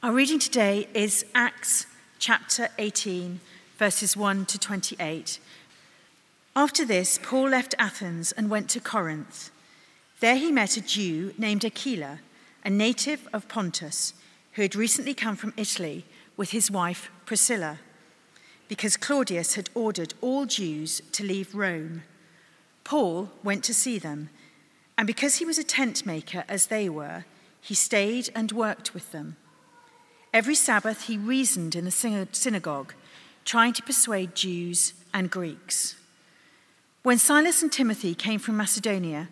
Our reading today is Acts chapter 18, verses 1 to 28. After this, Paul left Athens and went to Corinth. There he met a Jew named Aquila, a native of Pontus, who had recently come from Italy with his wife Priscilla, because Claudius had ordered all Jews to leave Rome. Paul went to see them, and because he was a tent maker as they were, he stayed and worked with them. Every Sabbath he reasoned in the synagogue, trying to persuade Jews and Greeks. When Silas and Timothy came from Macedonia,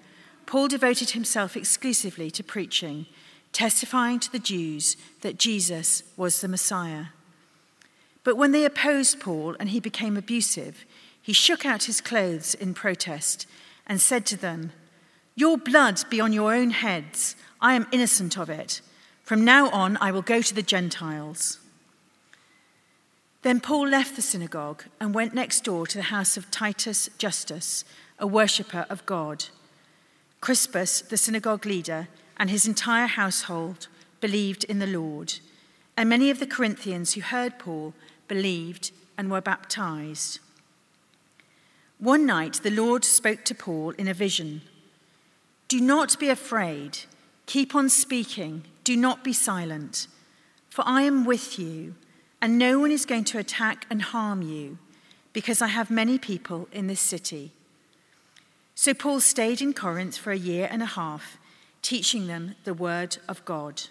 Paul devoted himself exclusively to preaching, testifying to the Jews that Jesus was the Messiah. But when they opposed Paul and he became abusive, he shook out his clothes in protest and said to them, Your blood be on your own heads. I am innocent of it. From now on, I will go to the Gentiles. Then Paul left the synagogue and went next door to the house of Titus Justus, a worshipper of God. Crispus, the synagogue leader, and his entire household believed in the Lord, and many of the Corinthians who heard Paul believed and were baptized. One night the Lord spoke to Paul in a vision Do not be afraid, keep on speaking, do not be silent, for I am with you, and no one is going to attack and harm you, because I have many people in this city. So Paul stayed in Corinth for a year and a half, teaching them the word of God.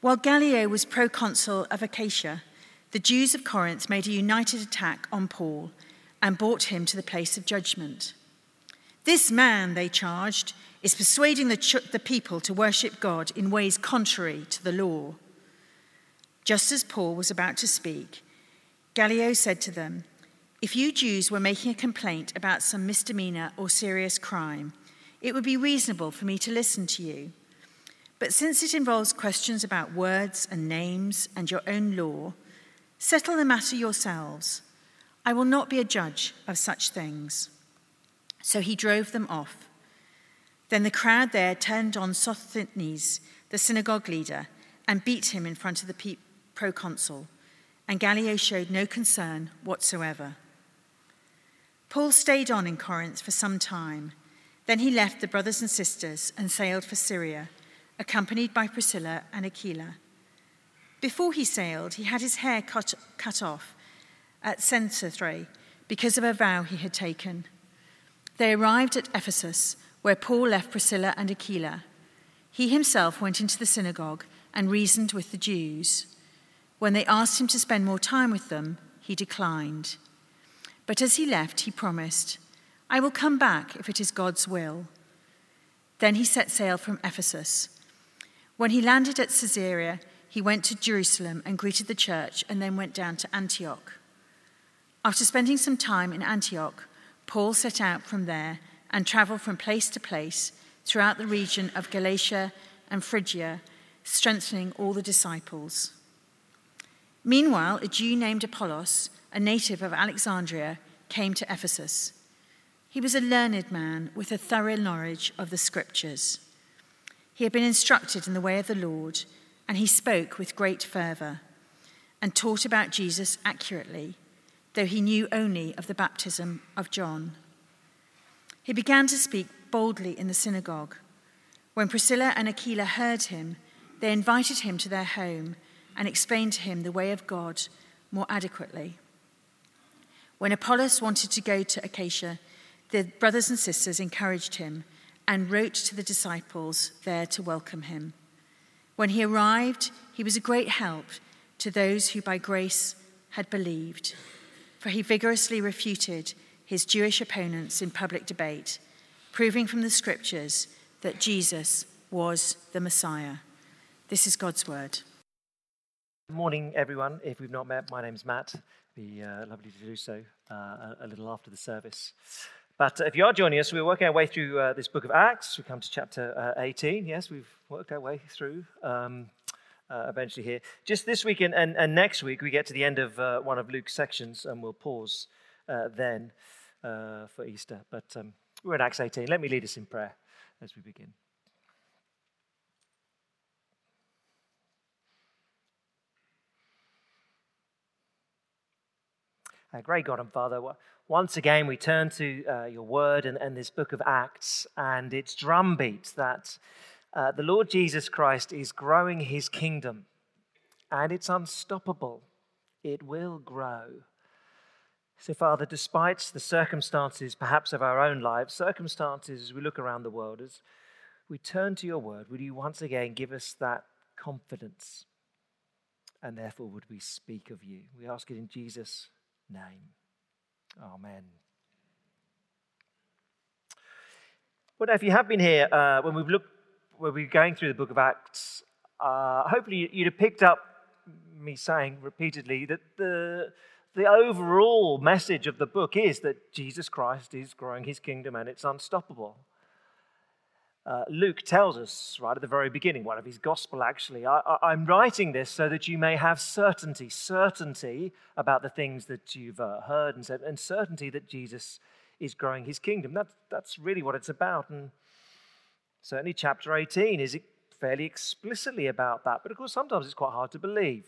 While Gallio was proconsul of Achaia, the Jews of Corinth made a united attack on Paul and brought him to the place of judgment. This man, they charged, is persuading the, ch- the people to worship God in ways contrary to the law. Just as Paul was about to speak, Gallio said to them, If you Jews were making a complaint about some misdemeanor or serious crime, it would be reasonable for me to listen to you. But since it involves questions about words and names and your own law, Settle the matter yourselves. I will not be a judge of such things. So he drove them off. Then the crowd there turned on Sosthenes, the synagogue leader, and beat him in front of the proconsul. And Gallio showed no concern whatsoever. Paul stayed on in Corinth for some time. Then he left the brothers and sisters and sailed for Syria, accompanied by Priscilla and Aquila. Before he sailed, he had his hair cut, cut off at Cenchreae because of a vow he had taken. They arrived at Ephesus, where Paul left Priscilla and Aquila. He himself went into the synagogue and reasoned with the Jews. When they asked him to spend more time with them, he declined. But as he left, he promised, I will come back if it is God's will. Then he set sail from Ephesus. When he landed at Caesarea, he went to Jerusalem and greeted the church and then went down to Antioch. After spending some time in Antioch, Paul set out from there and travel from place to place throughout the region of Galatia and Phrygia, strengthening all the disciples. Meanwhile, a Jew named Apollos, a native of Alexandria, came to Ephesus. He was a learned man with a thorough knowledge of the scriptures. He had been instructed in the way of the Lord and he spoke with great fervour and taught about Jesus accurately, though he knew only of the baptism of John. He began to speak boldly in the synagogue. When Priscilla and Aquila heard him, they invited him to their home and explained to him the way of God more adequately. When Apollos wanted to go to Achaia, the brothers and sisters encouraged him and wrote to the disciples there to welcome him. When he arrived, he was a great help to those who by grace had believed, for he vigorously refuted his Jewish opponents in public debate, proving from the scriptures that Jesus was the Messiah. This is God's word. Good morning, everyone. If we've not met, my name's Matt. Be uh, lovely to do so uh, a, little after the service. But if you are joining us, we're working our way through uh, this book of Acts. We come to chapter uh, 18. Yes, we've worked our way through um, uh, eventually here. Just this week and, and, and, next week, we get to the end of uh, one of Luke's sections, and we'll pause uh, then uh, for Easter. But um, we're in Acts 18. Let me lead us in prayer as we begin. Uh, great God and Father, once again we turn to uh, your word and, and, this book of Acts and its drumbeat that uh, the Lord Jesus Christ is growing his kingdom and it's unstoppable. It will grow. So, Father, despite the circumstances perhaps of our own lives, circumstances as we look around the world, as we turn to your word, would you once again give us that confidence? And therefore, would we speak of you? We ask it in Jesus' name. Amen. Well, if you have been here uh, when we've looked, when we're going through the book of Acts, uh, hopefully you'd have picked up me saying repeatedly that the the overall message of the book is that Jesus Christ is growing his kingdom and it's unstoppable. Uh, Luke tells us right at the very beginning, one of his gospel actually, I, am writing this so that you may have certainty, certainty about the things that you've uh, heard and said, and certainty that Jesus is growing his kingdom. That's really what it's about. And certainly, chapter 18 is fairly explicitly about that. But of course, sometimes it's quite hard to believe.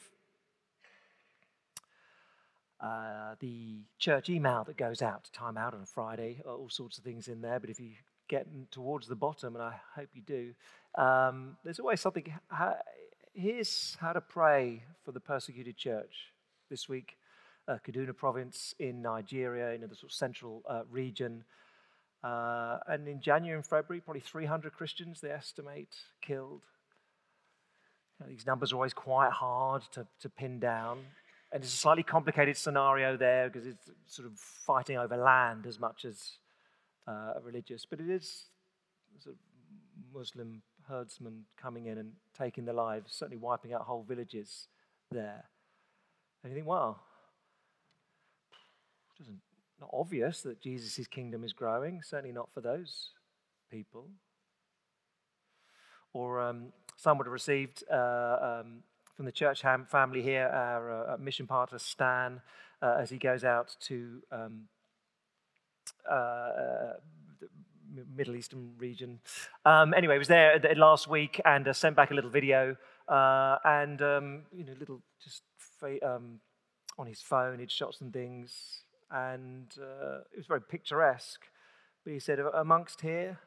Uh, the church email that goes out, to time out on a Friday, all sorts of things in there. But if you get towards the bottom, and I hope you do, um, there's always something. Here's how to pray for the persecuted church this week. Uh, Kaduna province in Nigeria, in the sort of central uh, region. Uh, and in January and February, probably 300 Christians, they estimate, killed. You know, these numbers are always quite hard to, to pin down. And it's a slightly complicated scenario there because it's sort of fighting over land as much as uh, religious, but it is a Muslim herdsmen coming in and taking their lives, certainly wiping out whole villages there. And you think, well, it isn't not obvious that Jesus' kingdom is growing, certainly not for those people. Or um, some would have received uh, um, from the church family here, our uh, mission partner Stan, uh, as he goes out to um, uh, Middle Eastern region. Um, anyway, was there last week and uh, sent back a little video uh, and um, you know, little just um, on his phone, he'd shot some things, and uh, it was very picturesque. But he said, amongst here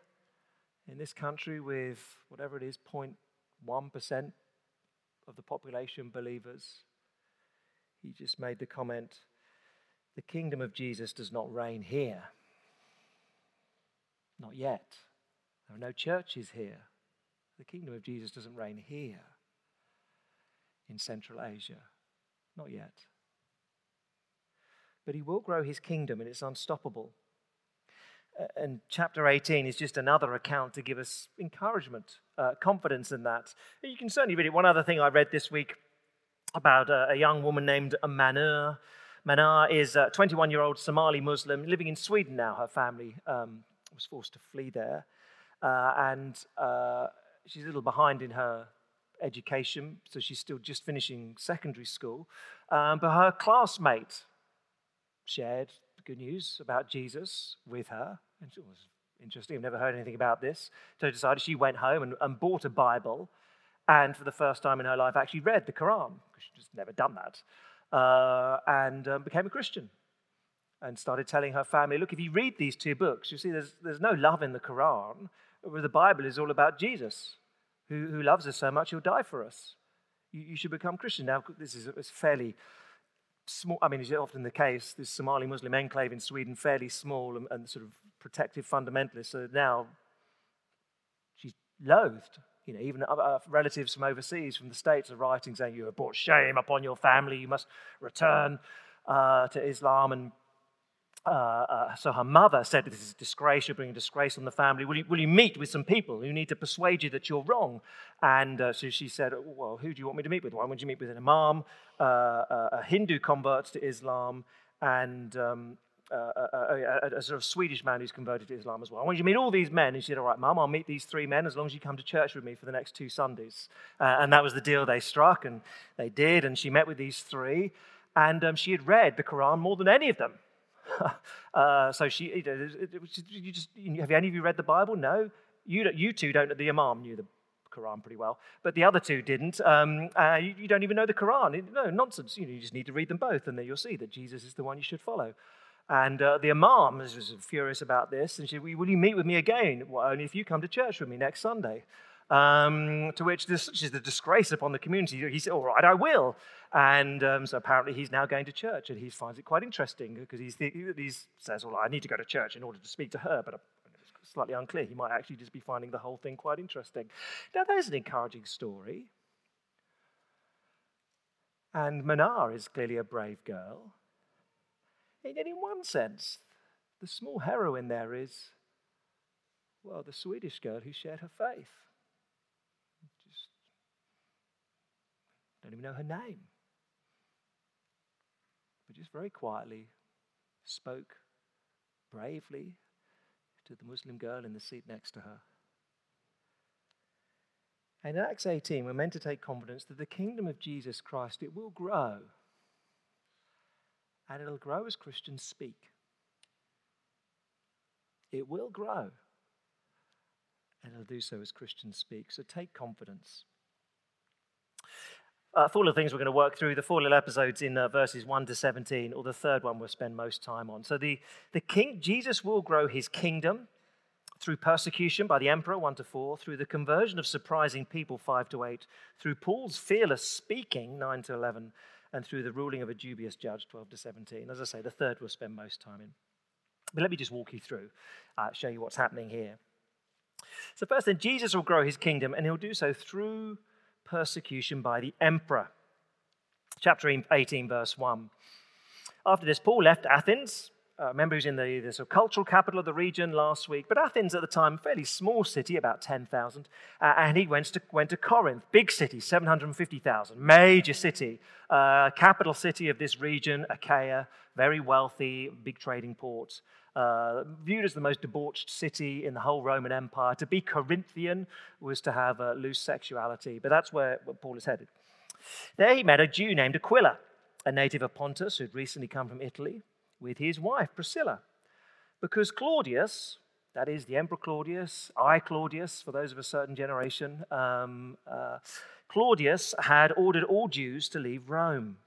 in this country, with whatever it is, 0.1% of the population believers, he just made the comment, the kingdom of Jesus does not reign here. Not yet. There are no churches here. The kingdom of Jesus doesn't reign here in Central Asia. Not yet. But he will grow his kingdom and it's unstoppable. And chapter 18 is just another account to give us encouragement, uh, confidence in that. You can certainly read it. One other thing I read this week about a, a young woman named Manur. Manar is a 21 year old Somali Muslim living in Sweden now. Her family um, was forced to flee there. Uh, and uh, she's a little behind in her education, so she's still just finishing secondary school. Um, but her classmate shared good news about Jesus with her. And it was interesting. I've never heard anything about this. So decided she went home and, and bought a Bible and for the first time in her life actually read the Quran, because she'd just never done that, uh, and um, became a Christian and started telling her family, look, if you read these two books, you see there's, there's no love in the Quran. The Bible is all about Jesus, who, who loves us so much, he'll die for us. You, you should become Christian. Now, this is fairly small. I mean, it's often the case, this Somali Muslim enclave in Sweden, fairly small and, and sort of protective fundamentalist. So now she's loathed. You know, even uh, relatives from overseas, from the States, are writing saying, You have brought shame upon your family, you must return uh, to Islam. And uh, uh, so her mother said, This is a disgrace, you're bringing disgrace on the family. Will you, will you meet with some people who need to persuade you that you're wrong? And uh, so she said, Well, who do you want me to meet with? Why would you meet with an imam, uh, uh, a Hindu convert to Islam, and um, a, a, a, sort of Swedish man who's converted to Islam as well. I want you to meet all these men. And she said, All right, mum, I'll meet these three men as long as you come to church with me for the next two Sundays. and that was the deal they struck, and they did. And she met with these three, and um, she had read the Quran more than any of them. uh, so she, you just, have any of you read the Bible? No. You, you two don't. The Imam knew the Quran pretty well, but the other two didn't. Um, uh, you, you, don't even know the Quran. No, nonsense. You, know, you just need to read them both, and then you'll see that Jesus is the one you should follow. And uh, the Imam was, furious about this, and she said, Will you meet with me again? Well, only if you come to church with me next Sunday. Um, to which this is the disgrace upon the community. He said, All right, I will. And um, so apparently he's now going to church, and he finds it quite interesting because he says, Well, I need to go to church in order to speak to her, but it's slightly unclear. He might actually just be finding the whole thing quite interesting. Now, there's an encouraging story. And Manar is clearly a brave girl. And in one sense, the small heroine there is, well, the Swedish girl who shared her faith. Just don't even know her name. But just very quietly spoke bravely to the Muslim girl in the seat next to her. And in Acts 18, we're meant to take confidence that the kingdom of Jesus Christ, it will grow and it'll grow as Christians speak. It will grow, and it'll do so as Christians speak. So take confidence. Uh, four little things we're going to work through. The four little episodes in uh, verses 1 to 17, or the third one we'll spend most time on. So the, the king, Jesus will grow his kingdom through persecution by the emperor, 1 to 4, through the conversion of surprising people, 5 to 8, through Paul's fearless speaking, 9 to 11, and through the ruling of a dubious judge, 12 to 17. As I say, the third we'll spend most time in. But let me just walk you through, uh, show you what's happening here. So, first, then, Jesus will grow his kingdom, and he'll do so through persecution by the emperor. Chapter 18, verse 1. After this, Paul left Athens uh, remember, he was in the, the sort of cultural capital of the region last week. But Athens at the time, a fairly small city, about 10,000. Uh, and he went to, went to Corinth, big city, 750,000, major city, uh, capital city of this region, Achaia, very wealthy, big trading port. Uh, viewed as the most debauched city in the whole Roman Empire. To be Corinthian was to have a loose sexuality, but that's where, where Paul is headed. There he met a Jew named Aquila, a native of Pontus who'd recently come from Italy with his wife Priscilla. Because Claudius, that is the Emperor Claudius, I Claudius, for those of a certain generation, um, uh, Claudius had ordered all Jews to leave Rome.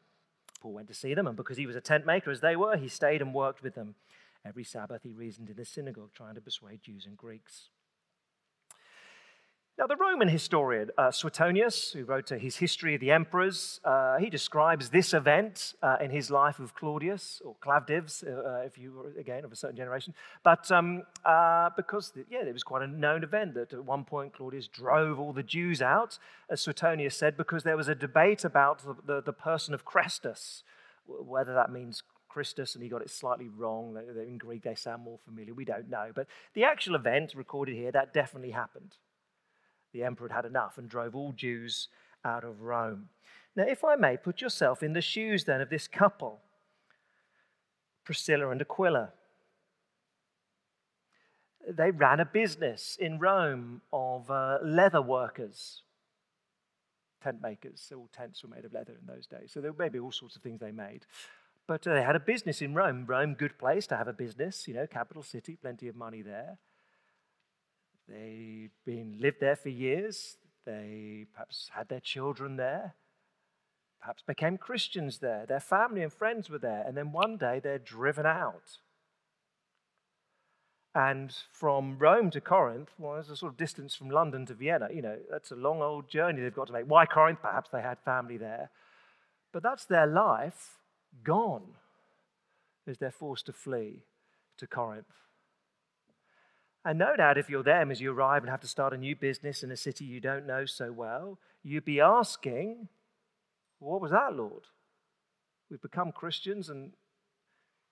Paul went to see them, and because he was a tent maker as they were, he stayed and worked with them. Every Sabbath he reasoned in the synagogue, trying to persuade Jews and Greeks. Now, the Roman historian uh, Suetonius, who wrote uh, his History of the Emperors, uh, he describes this event uh, in his life of Claudius, or Clavdivs, uh, uh, if you were, again, of a certain generation. But um, because, yeah, it was quite a known event that at one point Claudius drove all the Jews out, as Suetonius said, because there was a debate about the, the, the person of Chrestus, whether that means Christus, and he got it slightly wrong. In Greek, they sound more familiar. We don't know. But the actual event recorded here, that definitely happened the emperor had enough and drove all Jews out of Rome. Now, if I may, put yourself in the shoes then of this couple, Priscilla and Aquila. They ran a business in Rome of uh, leather workers, tent makers. So all tents were made of leather in those days. So there may be all sorts of things they made. But uh, they had a business in Rome. Rome, good place to have a business, you know, capital city, plenty of money there. They'd been lived there for years. They perhaps had their children there, perhaps became Christians there. Their family and friends were there. And then one day they're driven out. And from Rome to Corinth, well, there's a sort of distance from London to Vienna. You know, that's a long old journey they've got to make. Why Corinth? Perhaps they had family there. But that's their life gone as they're forced to flee to Corinth. And no doubt, if you're them as you arrive and have to start a new business in a city you don't know so well, you'd be asking, What was that, Lord? We've become Christians and,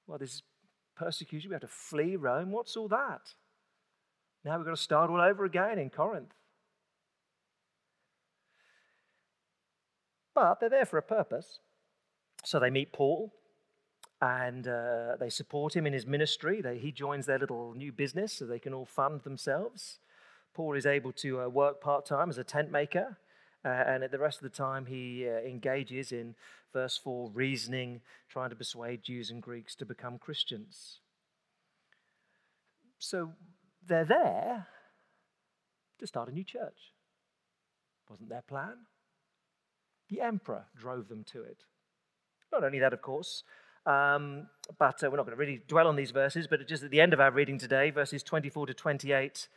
well, this persecution. We have to flee Rome. What's all that? Now we've got to start all over again in Corinth. But they're there for a purpose. So they meet Paul and uh, they support him in his ministry. They, he joins their little new business so they can all fund themselves. Paul is able to uh, work part time as a tent maker, uh, and at the rest of the time, he uh, engages in verse 4 reasoning, trying to persuade Jews and Greeks to become Christians. So they're there to start a new church. wasn't their plan. The emperor drove them to it. Not only that, of course, um, but uh, we're not going to really dwell on these verses, but just at the end of our reading today, verses 24 to 28,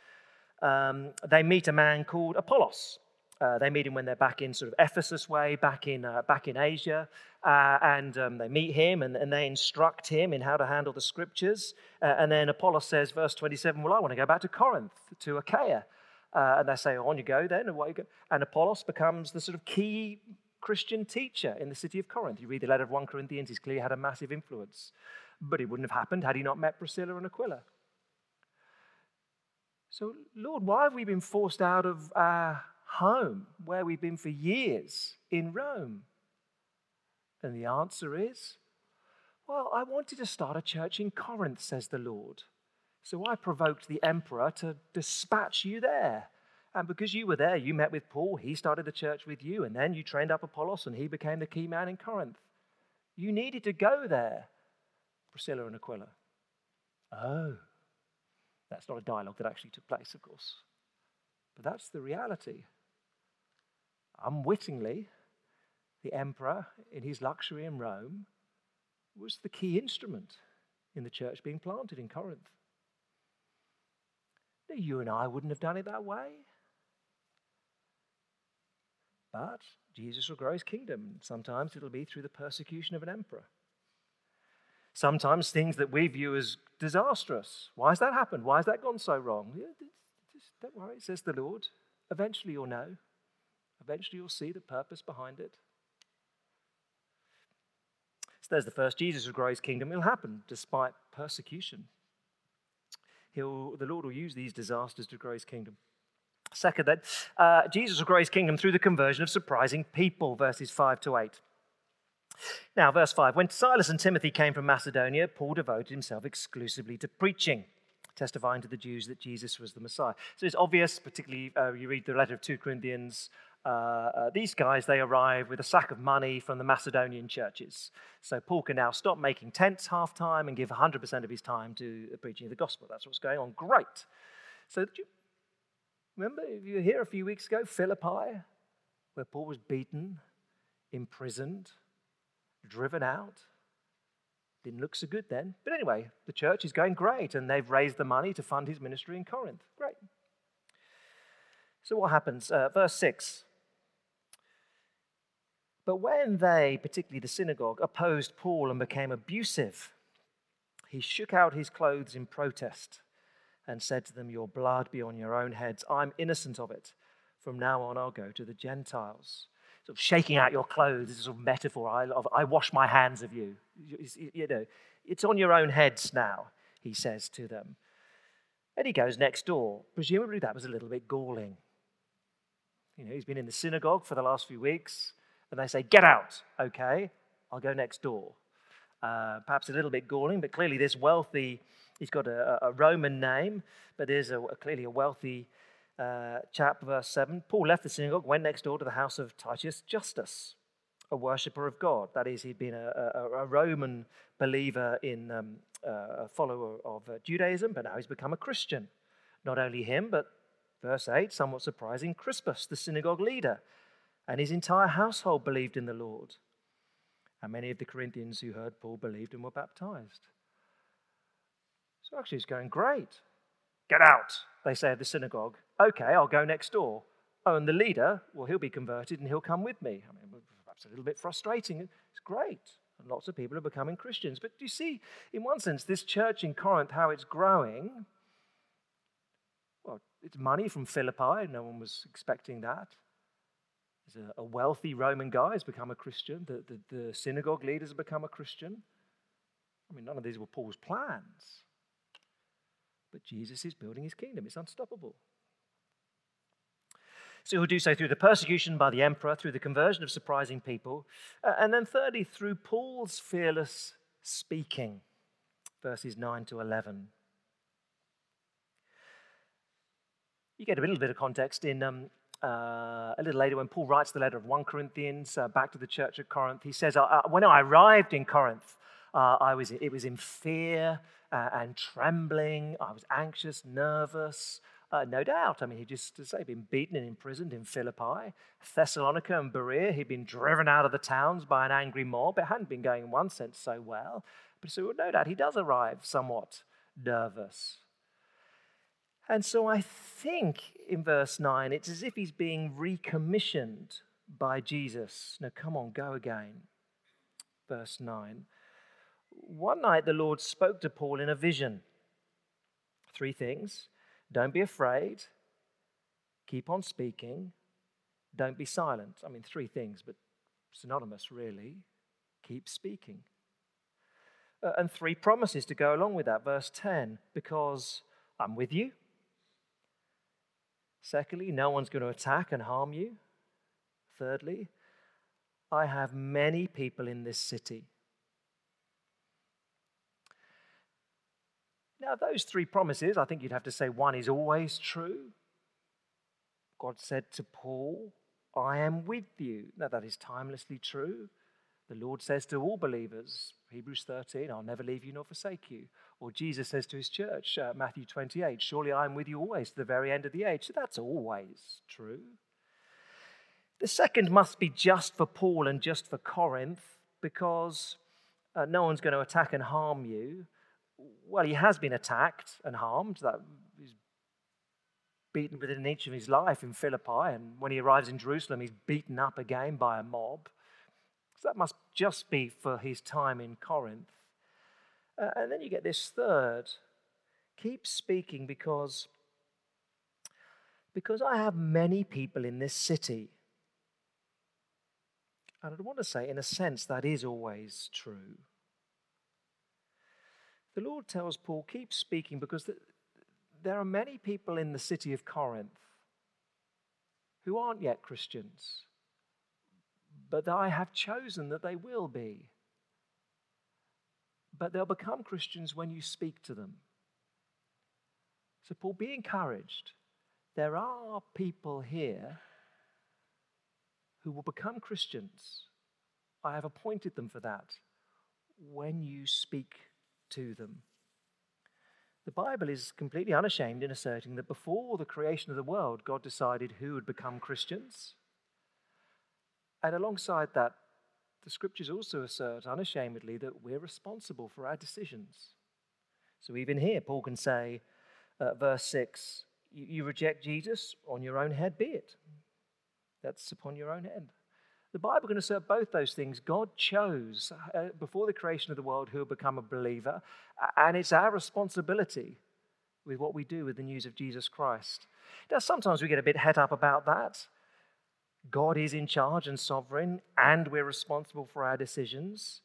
um, they meet a man called Apollos. Uh, they meet him when they're back in sort of Ephesus way, back in, uh, back in Asia. Uh, and um, they meet him and, and, they instruct him in how to handle the scriptures. Uh, and then Apollos says, verse 27, Well, I want to go back to Corinth, to Achaia. Uh, and they say, oh, On you go then. And, you go? and Apollos becomes the sort of key Christian teacher in the city of Corinth. You read the letter of 1 Corinthians, he's clearly had a massive influence. But it wouldn't have happened had he not met Priscilla and Aquila. So, Lord, why have we been forced out of our home where we've been for years in Rome? And the answer is, well, I wanted to start a church in Corinth, says the Lord. So I provoked the emperor to dispatch you there. And because you were there, you met with Paul, he started the church with you, and then you trained up Apollos, and he became the key man in Corinth. You needed to go there, Priscilla and Aquila. Oh, that's not a dialogue that actually took place, of course. But that's the reality. Unwittingly, the emperor, in his luxury in Rome, was the key instrument in the church being planted in Corinth. You and I wouldn't have done it that way. But Jesus will grow his kingdom. Sometimes it'll be through the persecution of an emperor. Sometimes things that we view as disastrous. Why has that happened? Why has that gone so wrong? Just don't worry, says the Lord. Eventually you'll know. Eventually you'll see the purpose behind it. So there's the first. Jesus will grow his kingdom. It'll happen despite persecution. He'll, the Lord will use these disasters to grow his kingdom. Second, then, uh, Jesus will grow his kingdom through the conversion of surprising people, verses 5 to 8. Now, verse 5 When Silas and Timothy came from Macedonia, Paul devoted himself exclusively to preaching, testifying to the Jews that Jesus was the Messiah. So it's obvious, particularly uh, you read the letter of 2 Corinthians. Uh, uh, these guys, they arrive with a sack of money from the Macedonian churches. So Paul can now stop making tents half time and give 100% of his time to the preaching of the gospel. That's what's going on. Great. So Remember, if you were here a few weeks ago, Philippi, where Paul was beaten, imprisoned, driven out. Didn't look so good then. But anyway, the church is going great, and they've raised the money to fund his ministry in Corinth. Great. So, what happens? Uh, verse 6. But when they, particularly the synagogue, opposed Paul and became abusive, he shook out his clothes in protest and said to them, Your blood be on your own heads. I'm innocent of it. From now on, I'll go to the Gentiles. Sort of shaking out your clothes is a sort of metaphor. I, I wash my hands of you. You know, it's on your own heads now, he says to them. And he goes next door. Presumably, that was a little bit galling. You know, he's been in the synagogue for the last few weeks, and they say, Get out. Okay, I'll go next door. Uh, perhaps a little bit galling, but clearly, this wealthy He's got a, a Roman name, but is a, clearly a wealthy uh, chap. Verse 7 Paul left the synagogue, went next door to the house of Titus Justus, a worshipper of God. That is, he'd been a, a, Roman believer in um, uh, a follower of uh, Judaism, but now he's become a Christian. Not only him, but verse 8, somewhat surprising, Crispus, the synagogue leader, and his entire household believed in the Lord. And many of the Corinthians who heard Paul believed and were baptized. So actually, it's going great. Get out, they say at the synagogue. Okay, I'll go next door. Oh, and the leader, well, he'll be converted and he'll come with me. I mean, perhaps a little bit frustrating. It's great. And lots of people are becoming Christians. But do you see, in one sense, this church in Corinth, how it's growing? Well, it's money from Philippi. No one was expecting that. There's a, a wealthy Roman guy has become a Christian. The, the, the synagogue leaders have become a Christian. I mean, none of these were Paul's plans. But Jesus is building his kingdom, it's unstoppable. So he'll do so through the persecution by the emperor, through the conversion of surprising people, uh, and then thirdly, through Paul's fearless speaking, verses 9 to 11. You get a little bit of context in um, uh, a little later when Paul writes the letter of 1 Corinthians uh, back to the church at Corinth. He says, When I arrived in Corinth, uh, I was, it was in fear uh, and trembling. I was anxious, nervous. Uh, no doubt. I mean, he just, to say, been beaten and imprisoned in Philippi, Thessalonica and Berea. He'd been driven out of the towns by an angry mob. It hadn't been going in one sense so well. But so, no doubt, he does arrive somewhat nervous. And so I think in verse 9, it's as if he's being recommissioned by Jesus. Now, come on, go again. Verse 9. One night the Lord spoke to Paul in a vision. Three things don't be afraid, keep on speaking, don't be silent. I mean, three things, but synonymous, really. Keep speaking. Uh, and three promises to go along with that. Verse 10 because I'm with you. Secondly, no one's going to attack and harm you. Thirdly, I have many people in this city. Now, those three promises, I think you'd have to say one is always true. God said to Paul, I am with you. Now, that is timelessly true. The Lord says to all believers, Hebrews 13, I'll never leave you nor forsake you. Or Jesus says to his church, uh, Matthew 28, Surely I am with you always to the very end of the age. So that's always true. The second must be just for Paul and just for Corinth because uh, no one's going to attack and harm you. Well, he has been attacked and harmed. That he's beaten within an inch of his life in Philippi, and when he arrives in Jerusalem, he's beaten up again by a mob. So that must just be for his time in Corinth. Uh, and then you get this third keep speaking because because I have many people in this city. And I want to say, in a sense, that is always true. The Lord tells Paul, keep speaking because there are many people in the city of Corinth who aren't yet Christians, but I have chosen that they will be. But they'll become Christians when you speak to them. So, Paul, be encouraged. There are people here who will become Christians. I have appointed them for that when you speak to them. The Bible is completely unashamed in asserting that before the creation of the world, God decided who would become Christians. And alongside that, the scriptures also assert unashamedly that we're responsible for our decisions. So even here, Paul can say, uh, verse 6, you reject Jesus on your own head, be it. That's upon your own head. The Bible can assert both those things. God chose uh, before the creation of the world who will become a believer, and it's our responsibility with what we do with the news of Jesus Christ. Now, sometimes we get a bit het up about that. God is in charge and sovereign, and we're responsible for our decisions.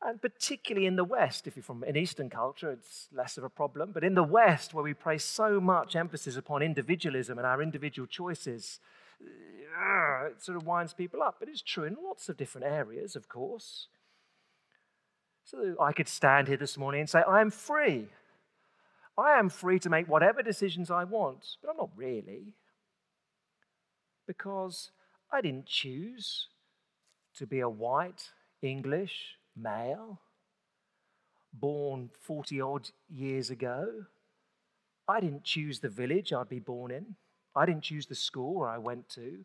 And particularly in the West, if you're from an Eastern culture, it's less of a problem. But in the West, where we place so much emphasis upon individualism and our individual choices, uh, it sort of winds people up. But it's true in lots of different areas, of course. So I could stand here this morning and say, I am free. I am free to make whatever decisions I want, but I'm not really. Because I didn't choose to be a white English male born 40 odd years ago. I didn't choose the village I'd be born in. I didn't choose the school where I went to.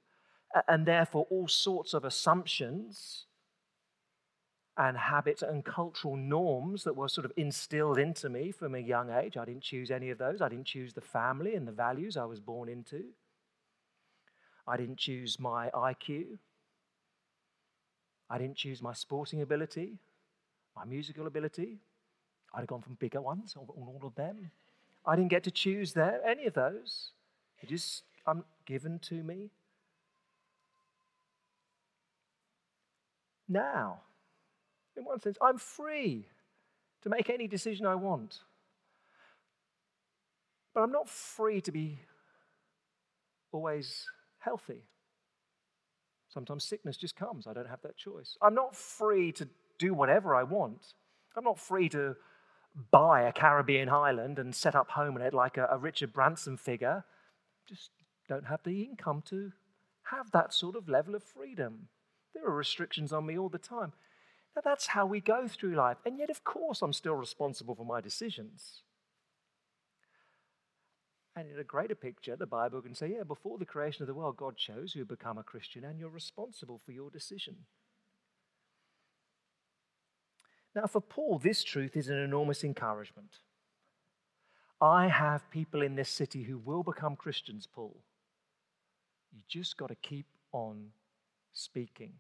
And therefore, all sorts of assumptions and habits and cultural norms that were sort of instilled into me from a young age. I didn't choose any of those. I didn't choose the family and the values I was born into. I didn't choose my IQ. I didn't choose my sporting ability, my musical ability. I'd have gone from bigger ones on all of them. I didn't get to choose there, any of those. It just um, given to me. Now, in one sense, I'm free to make any decision I want. But I'm not free to be always healthy. Sometimes sickness just comes. I don't have that choice. I'm not free to do whatever I want. I'm not free to buy a Caribbean island and set up home in it like a, a Richard Branson figure. Just don't have the income to have that sort of level of freedom. There are restrictions on me all the time. Now, that's how we go through life. And yet, of course, I'm still responsible for my decisions. And in a greater picture, the Bible can say, yeah, before the creation of the world, God chose you to become a Christian, and you're responsible for your decision. Now, for Paul, this truth is an enormous encouragement. I have people in this city who will become Christians, Paul. You just got to keep on speaking.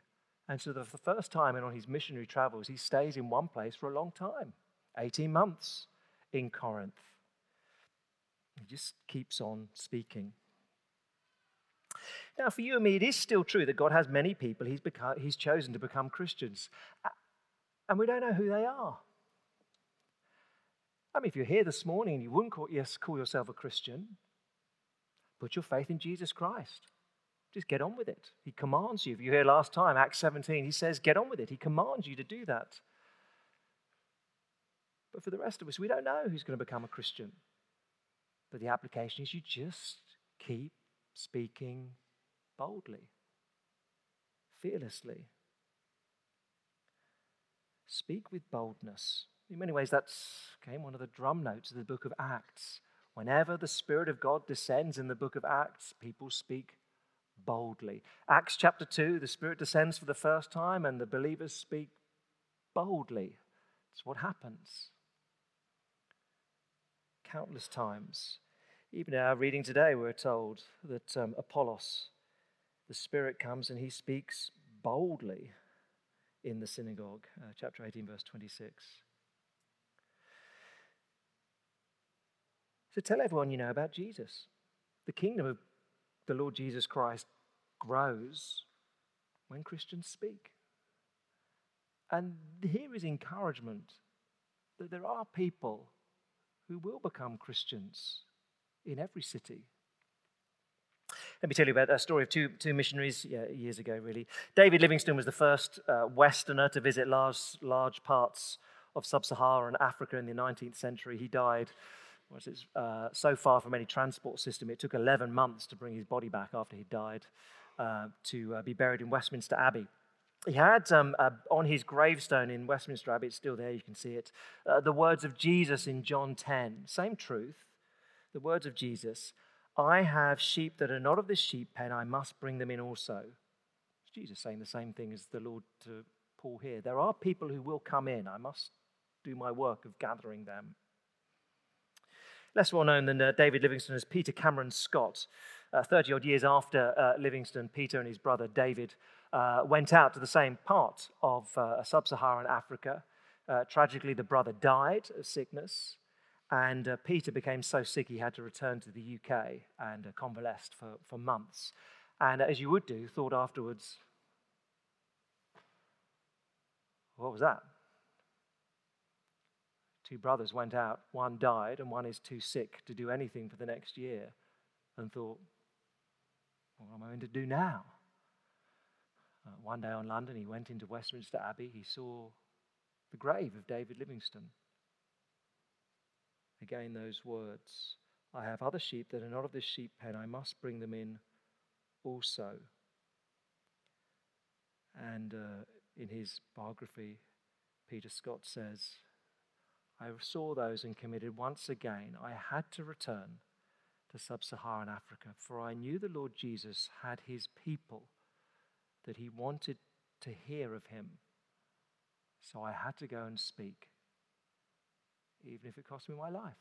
And so, for the first time in on his missionary travels, he stays in one place for a long time 18 months in Corinth. He just keeps on speaking. Now, for you and me, it is still true that God has many people he's, become, he's chosen to become Christians. And we don't know who they are. I mean, if you're here this morning and you wouldn't call, yes, call yourself a Christian, put your faith in Jesus Christ. Just get on with it. He commands you. If you hear last time, Acts 17, he says, get on with it. He commands you to do that. But for the rest of us, we don't know who's going to become a Christian. But the application is you just keep speaking boldly, fearlessly. Speak with boldness. In many ways, that's okay, one of the drum notes of the book of Acts. Whenever the Spirit of God descends in the book of Acts, people speak boldly. Acts chapter 2, the Spirit descends for the first time and the believers speak boldly. It's what happens. Countless times. Even in our reading today, we're told that um, Apollos, the Spirit comes and he speaks boldly in the synagogue. Uh, chapter 18, verse 26. So tell everyone you know about Jesus. The kingdom of the Lord Jesus Christ grows when Christians speak. And here is encouragement that there are people who will become Christians in every city. Let me tell you about a story of two, two missionaries yeah, years ago, really. David Livingstone was the first uh, Westerner to visit large, large parts of sub Saharan Africa in the 19th century. He died was it, uh, so far from any transport system, it took 11 months to bring his body back after he died uh, to uh, be buried in Westminster Abbey. He had um, on his gravestone in Westminster Abbey, it's still there, you can see it, uh, the words of Jesus in John 10. Same truth, the words of Jesus I have sheep that are not of this sheep pen, I must bring them in also. It's Jesus saying the same thing as the Lord to Paul here. There are people who will come in, I must do my work of gathering them. Less well known than uh, David Livingstone is Peter Cameron Scott. Uh, 30 odd years after uh, Livingstone, Peter and his brother David uh, went out to the same part of sub Saharan Africa. Tragically, the brother died of sickness, and Peter became so sick he had to return to the UK and convalesced for, for months. And as you would do, thought afterwards, what was that? Two brothers went out, one died, and one is too sick to do anything for the next year, and thought, What am I going to do now? Uh, one day on London, he went into Westminster Abbey. He saw the grave of David Livingstone. Again, those words I have other sheep that are not of this sheep pen. I must bring them in also. And uh, in his biography, Peter Scott says, I saw those and committed once again. I had to return to sub Saharan Africa, for I knew the Lord Jesus had his people, that he wanted to hear of him. So I had to go and speak, even if it cost me my life.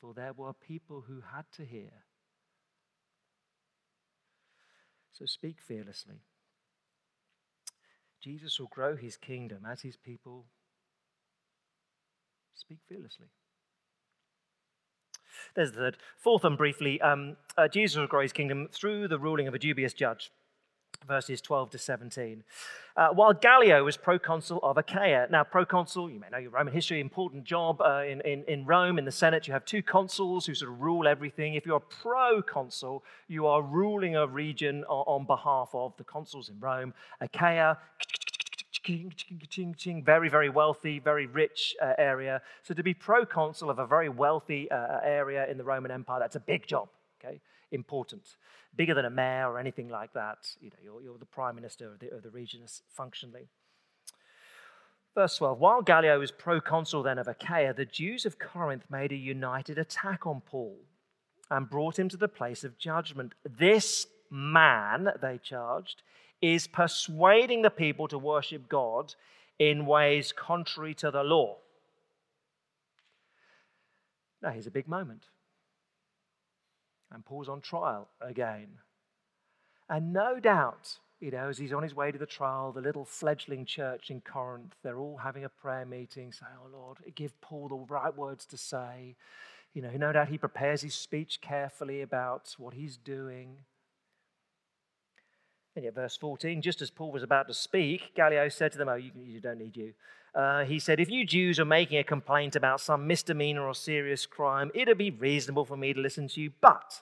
For there were people who had to hear. So speak fearlessly. Jesus will grow his kingdom as his people Speak fearlessly. There's the third. Fourth, and briefly, um, uh, Jesus will grow his kingdom through the ruling of a dubious judge. Verses 12 to 17. Uh, while Gallio was proconsul of Achaia. Now, proconsul, you may know your Roman history, important job uh, in, in, in Rome, in the Senate. You have two consuls who sort of rule everything. If you're a proconsul, you are ruling a region on, on behalf of the consuls in Rome. Achaia, very, very wealthy, very rich uh, area. So to be proconsul of a very wealthy uh, uh, area in the Roman Empire, that's a big job, okay? Important. Bigger than a mayor or anything like that. You know, you're, you're the prime minister of the, of the region functionally. Verse 12 While Gallio was proconsul then of Achaia, the Jews of Corinth made a united attack on Paul. and brought him to the place of judgment. This man, they charged, is persuading the people to worship God in ways contrary to the law. Now, here's a big moment. And Paul's on trial again. And no doubt, you know, as he's on his way to the trial, the little fledgling church in Corinth, they're all having a prayer meeting, saying, Oh Lord, give Paul the right words to say. You know, no doubt he prepares his speech carefully about what he's doing. And yet, verse 14, just as Paul was about to speak, Gallio said to them, Oh, you, you don't need you. Uh, he said, If you Jews are making a complaint about some misdemeanor or serious crime, it'd be reasonable for me to listen to you. But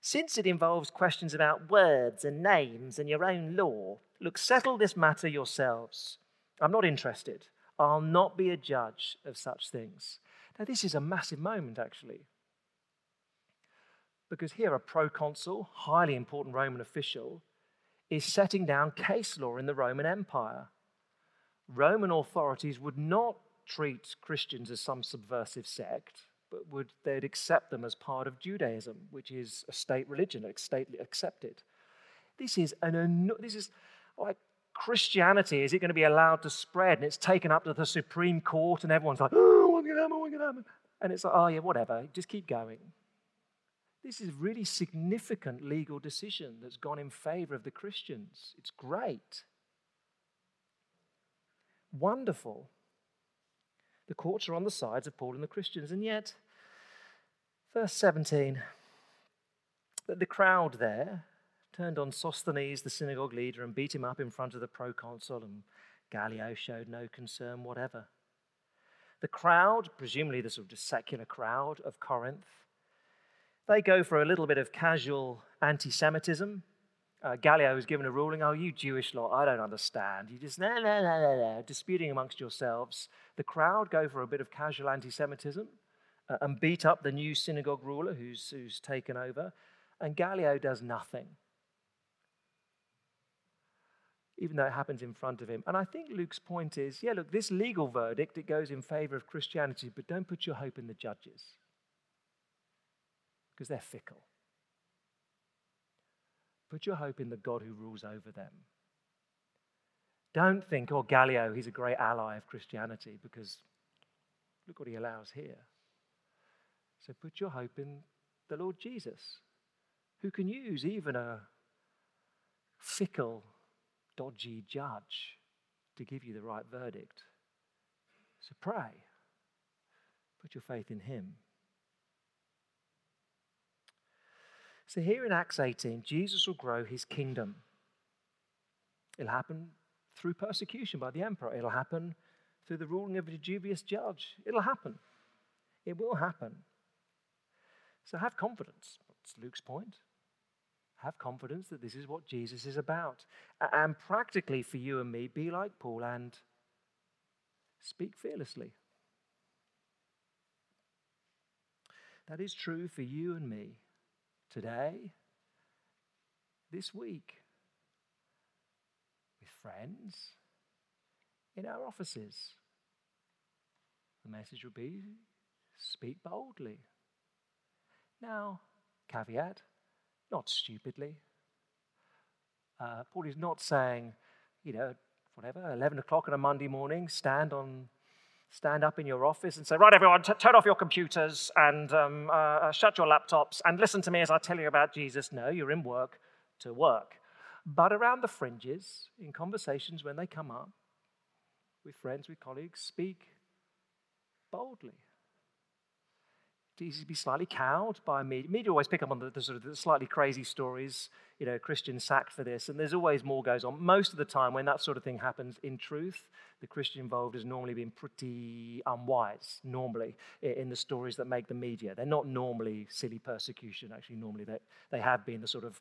since it involves questions about words and names and your own law, look, settle this matter yourselves. I'm not interested. I'll not be a judge of such things. Now, this is a massive moment, actually. Because here, a proconsul, highly important Roman official, is setting down case law in the Roman Empire. Roman authorities would not treat Christians as some subversive sect, but would they'd accept them as part of Judaism, which is a state religion, state accepted. This is an this is like Christianity. Is it going to be allowed to spread? And it's taken up to the Supreme Court, and everyone's like, "Oh, what's going to happen? What's going to happen?" And it's like, "Oh yeah, whatever. Just keep going." This is a really significant legal decision that's gone in favor of the Christians. It's great. Wonderful. The courts are on the sides of Paul and the Christians. And yet, verse 17, that the crowd there turned on Sosthenes, the synagogue leader, and beat him up in front of the proconsul, and Gallio showed no concern whatever. The crowd, presumably the sort of secular crowd of Corinth, they go for a little bit of casual anti Semitism. Uh, Gallio was given a ruling, oh, you Jewish lot, I don't understand. You just, no, no, no, no, no, disputing amongst yourselves. The crowd go for a bit of casual anti Semitism uh, and beat up the new synagogue ruler who's, who's taken over. And Gallio does nothing, even though it happens in front of him. And I think Luke's point is yeah, look, this legal verdict, it goes in favor of Christianity, but don't put your hope in the judges because they're fickle. Put your hope in the God who rules over them. Don't think, oh, Gallio, he's a great ally of Christianity because look what he allows here. So put your hope in the Lord Jesus, who can use even a fickle, dodgy judge to give you the right verdict. So pray. Put your faith in him. So, here in Acts 18, Jesus will grow his kingdom. It'll happen through persecution by the emperor, it'll happen through the ruling of a dubious judge. It'll happen. It will happen. So, have confidence. That's Luke's point. Have confidence that this is what Jesus is about. And practically for you and me, be like Paul and speak fearlessly. That is true for you and me today, this week, with friends, in our offices. The message will be speak boldly. Now, caveat, not stupidly. Uh, Paul is not saying, you know, whatever, 11 o'clock on a Monday morning, stand on stand up in your office and say, Right, everyone, t- turn off your computers and um, uh, uh, shut your laptops and listen to me as I tell you about Jesus. No, you're in work to work. But around the fringes, in conversations when they come up, with friends, with colleagues, speak boldly. To be slightly cowed by media. Media always pick up on the, the sort of the slightly crazy stories, you know, Christian sacked for this, and there's always more goes on. Most of the time, when that sort of thing happens, in truth, the Christian involved has normally been pretty unwise, normally, in the stories that make the media. They're not normally silly persecution, actually, normally they, they have been the sort of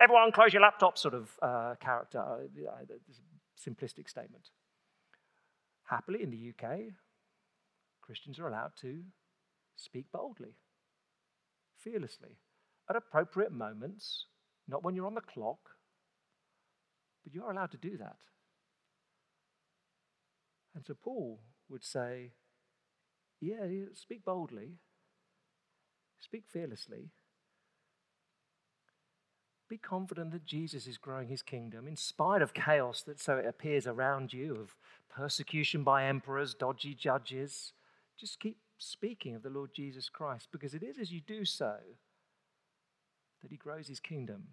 everyone close your laptop sort of uh, character, uh, simplistic statement. Happily, in the UK, Christians are allowed to speak boldly, fearlessly, at appropriate moments, not when you're on the clock, but you are allowed to do that. And so Paul would say, yeah, speak boldly, Speak fearlessly. Be confident that Jesus is growing his kingdom in spite of chaos that so it appears around you, of persecution by emperors, dodgy judges. Just keep speaking of the Lord Jesus Christ because it is as you do so that he grows his kingdom.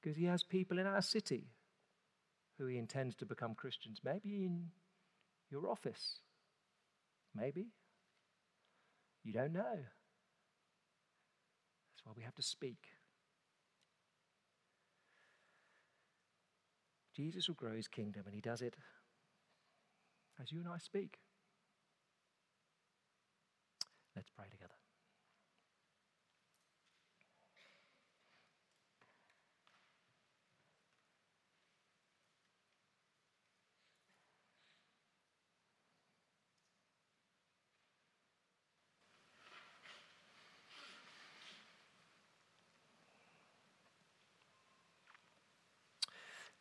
Because he has people in our city who he intends to become Christians, maybe in your office, maybe. You don't know. That's why we have to speak. Jesus will grow his kingdom, and he does it as you and I speak. Let's pray together.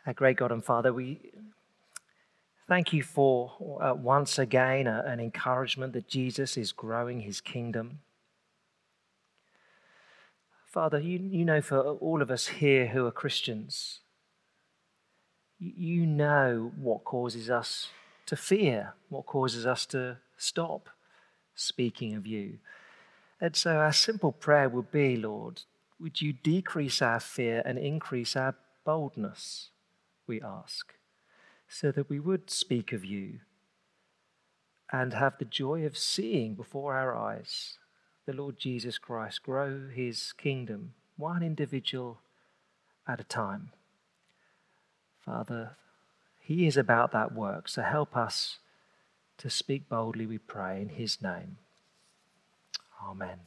Our great God and Father, we thank you for uh, once again uh, an encouragement that Jesus is growing his kingdom. Father, you, you know for all of us here who are Christians, you, you know what causes us to fear, what causes us to stop speaking of you. And so our simple prayer would be, Lord, would you decrease our fear and increase our boldness? we ask, so that we would speak of you and have the joy of seeing before our eyes the Lord Jesus Christ grow his kingdom, one individual at a time. Father, he is about that work, so help us to speak boldly, we pray, in his name. Amen.